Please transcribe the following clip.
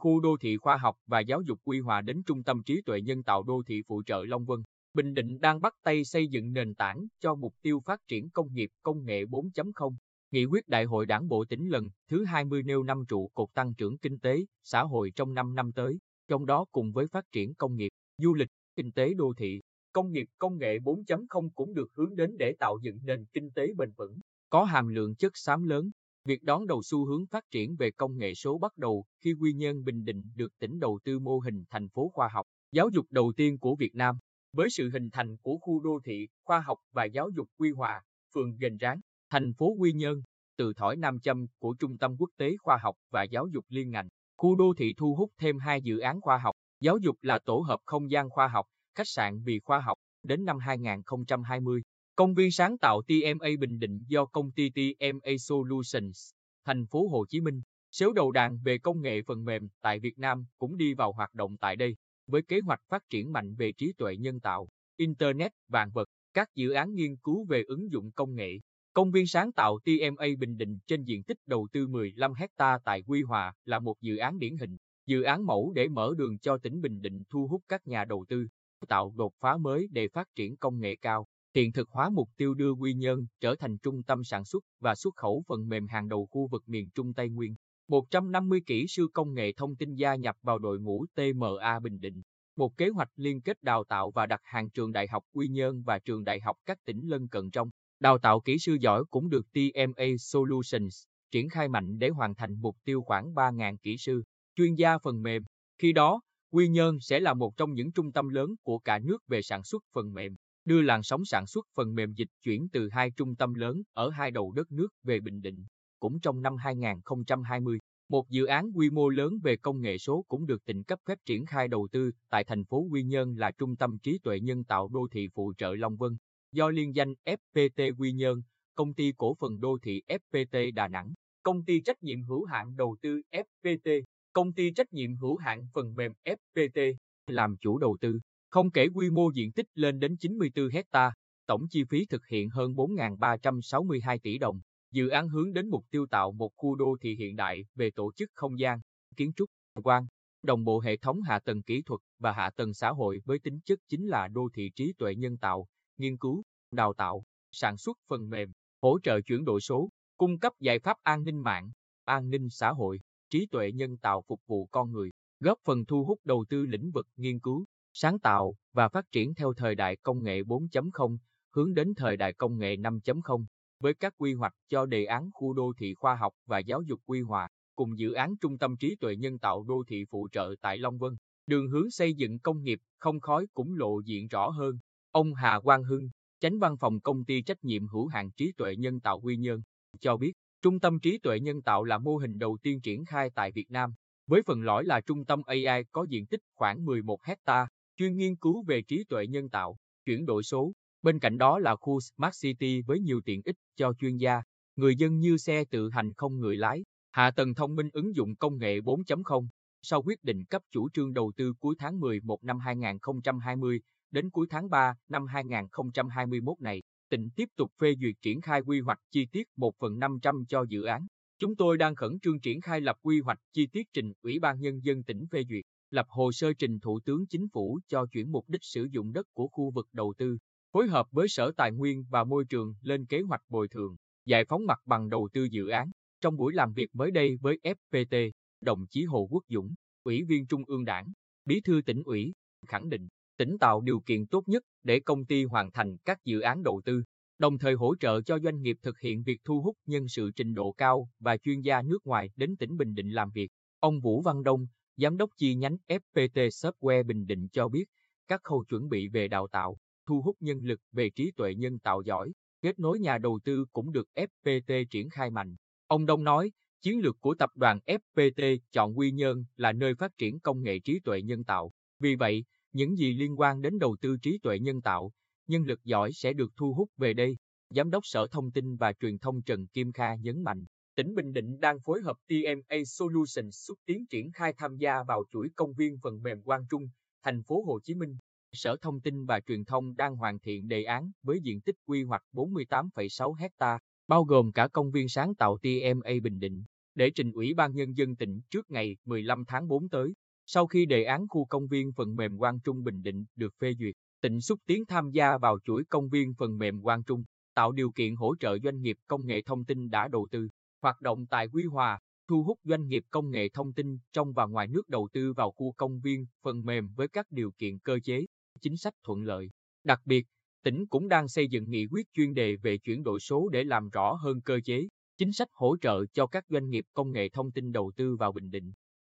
khu đô thị khoa học và giáo dục quy hòa đến trung tâm trí tuệ nhân tạo đô thị phụ trợ Long Vân, Bình Định đang bắt tay xây dựng nền tảng cho mục tiêu phát triển công nghiệp công nghệ 4.0. Nghị quyết Đại hội Đảng bộ tỉnh lần thứ 20 nêu năm trụ cột tăng trưởng kinh tế, xã hội trong 5 năm tới, trong đó cùng với phát triển công nghiệp, du lịch, kinh tế đô thị, công nghiệp công nghệ 4.0 cũng được hướng đến để tạo dựng nền kinh tế bền vững, có hàm lượng chất xám lớn. Việc đón đầu xu hướng phát triển về công nghệ số bắt đầu khi Quy Nhơn Bình Định được tỉnh đầu tư mô hình thành phố khoa học, giáo dục đầu tiên của Việt Nam. Với sự hình thành của khu đô thị, khoa học và giáo dục Quy Hòa, phường Gành Ráng, thành phố Quy Nhơn, từ thỏi Nam Châm của Trung tâm Quốc tế Khoa học và Giáo dục liên ngành, khu đô thị thu hút thêm hai dự án khoa học, giáo dục là tổ hợp không gian khoa học, khách sạn vì khoa học, đến năm 2020. Công viên sáng tạo TMA Bình Định do công ty TMA Solutions, thành phố Hồ Chí Minh, xếu đầu đàn về công nghệ phần mềm tại Việt Nam cũng đi vào hoạt động tại đây, với kế hoạch phát triển mạnh về trí tuệ nhân tạo, Internet, vạn vật, các dự án nghiên cứu về ứng dụng công nghệ. Công viên sáng tạo TMA Bình Định trên diện tích đầu tư 15 hecta tại Quy Hòa là một dự án điển hình, dự án mẫu để mở đường cho tỉnh Bình Định thu hút các nhà đầu tư, tạo đột phá mới để phát triển công nghệ cao hiện thực hóa mục tiêu đưa Quy Nhơn trở thành trung tâm sản xuất và xuất khẩu phần mềm hàng đầu khu vực miền Trung Tây Nguyên. 150 kỹ sư công nghệ thông tin gia nhập vào đội ngũ TMA Bình Định. Một kế hoạch liên kết đào tạo và đặt hàng trường đại học Quy Nhơn và trường đại học các tỉnh lân cận trong. Đào tạo kỹ sư giỏi cũng được TMA Solutions triển khai mạnh để hoàn thành mục tiêu khoảng 3.000 kỹ sư, chuyên gia phần mềm. Khi đó, Quy Nhơn sẽ là một trong những trung tâm lớn của cả nước về sản xuất phần mềm đưa làn sóng sản xuất phần mềm dịch chuyển từ hai trung tâm lớn ở hai đầu đất nước về Bình Định. Cũng trong năm 2020, một dự án quy mô lớn về công nghệ số cũng được tỉnh cấp phép triển khai đầu tư tại thành phố Quy Nhơn là Trung tâm trí tuệ nhân tạo đô thị phụ trợ Long Vân, do liên danh FPT Quy Nhơn, công ty cổ phần đô thị FPT Đà Nẵng, công ty trách nhiệm hữu hạn đầu tư FPT, công ty trách nhiệm hữu hạn phần mềm FPT làm chủ đầu tư. Không kể quy mô diện tích lên đến 94 hecta, tổng chi phí thực hiện hơn 4.362 tỷ đồng. Dự án hướng đến mục tiêu tạo một khu đô thị hiện đại về tổ chức không gian, kiến trúc, quan, đồng bộ hệ thống hạ tầng kỹ thuật và hạ tầng xã hội với tính chất chính là đô thị trí tuệ nhân tạo, nghiên cứu, đào tạo, sản xuất phần mềm, hỗ trợ chuyển đổi số, cung cấp giải pháp an ninh mạng, an ninh xã hội, trí tuệ nhân tạo phục vụ con người, góp phần thu hút đầu tư lĩnh vực nghiên cứu, sáng tạo và phát triển theo thời đại công nghệ 4.0, hướng đến thời đại công nghệ 5.0, với các quy hoạch cho đề án khu đô thị khoa học và giáo dục quy hòa, cùng dự án trung tâm trí tuệ nhân tạo đô thị phụ trợ tại Long Vân. Đường hướng xây dựng công nghiệp không khói cũng lộ diện rõ hơn. Ông Hà Quang Hưng, chánh văn phòng công ty trách nhiệm hữu hạn trí tuệ nhân tạo Quy Nhơn, cho biết, trung tâm trí tuệ nhân tạo là mô hình đầu tiên triển khai tại Việt Nam, với phần lõi là trung tâm AI có diện tích khoảng 11 hecta, chuyên nghiên cứu về trí tuệ nhân tạo, chuyển đổi số. Bên cạnh đó là khu Smart City với nhiều tiện ích cho chuyên gia, người dân như xe tự hành không người lái, hạ tầng thông minh ứng dụng công nghệ 4.0. Sau quyết định cấp chủ trương đầu tư cuối tháng 11 năm 2020 đến cuối tháng 3 năm 2021 này, tỉnh tiếp tục phê duyệt triển khai quy hoạch chi tiết 1 phần 500 cho dự án. Chúng tôi đang khẩn trương triển khai lập quy hoạch chi tiết trình Ủy ban Nhân dân tỉnh phê duyệt lập hồ sơ trình Thủ tướng Chính phủ cho chuyển mục đích sử dụng đất của khu vực đầu tư, phối hợp với Sở Tài nguyên và Môi trường lên kế hoạch bồi thường, giải phóng mặt bằng đầu tư dự án. Trong buổi làm việc mới đây với FPT, đồng chí Hồ Quốc Dũng, Ủy viên Trung ương Đảng, Bí thư tỉnh ủy, khẳng định tỉnh tạo điều kiện tốt nhất để công ty hoàn thành các dự án đầu tư, đồng thời hỗ trợ cho doanh nghiệp thực hiện việc thu hút nhân sự trình độ cao và chuyên gia nước ngoài đến tỉnh Bình Định làm việc. Ông Vũ Văn Đông, Giám đốc chi nhánh FPT Software Bình Định cho biết, các khâu chuẩn bị về đào tạo, thu hút nhân lực về trí tuệ nhân tạo giỏi, kết nối nhà đầu tư cũng được FPT triển khai mạnh. Ông Đông nói, chiến lược của tập đoàn FPT chọn Quy Nhơn là nơi phát triển công nghệ trí tuệ nhân tạo. Vì vậy, những gì liên quan đến đầu tư trí tuệ nhân tạo, nhân lực giỏi sẽ được thu hút về đây. Giám đốc Sở Thông tin và Truyền thông Trần Kim Kha nhấn mạnh tỉnh Bình Định đang phối hợp TMA Solutions xúc tiến triển khai tham gia vào chuỗi công viên phần mềm Quang Trung, thành phố Hồ Chí Minh. Sở Thông tin và Truyền thông đang hoàn thiện đề án với diện tích quy hoạch 48,6 hecta, bao gồm cả công viên sáng tạo TMA Bình Định. để trình Ủy ban Nhân dân tỉnh trước ngày 15 tháng 4 tới. Sau khi đề án khu công viên phần mềm Quang Trung Bình Định được phê duyệt, tỉnh xúc tiến tham gia vào chuỗi công viên phần mềm Quang Trung, tạo điều kiện hỗ trợ doanh nghiệp công nghệ thông tin đã đầu tư, hoạt động tại Quy Hòa, thu hút doanh nghiệp công nghệ thông tin trong và ngoài nước đầu tư vào khu công viên phần mềm với các điều kiện cơ chế, chính sách thuận lợi. Đặc biệt, tỉnh cũng đang xây dựng nghị quyết chuyên đề về chuyển đổi số để làm rõ hơn cơ chế, chính sách hỗ trợ cho các doanh nghiệp công nghệ thông tin đầu tư vào Bình Định.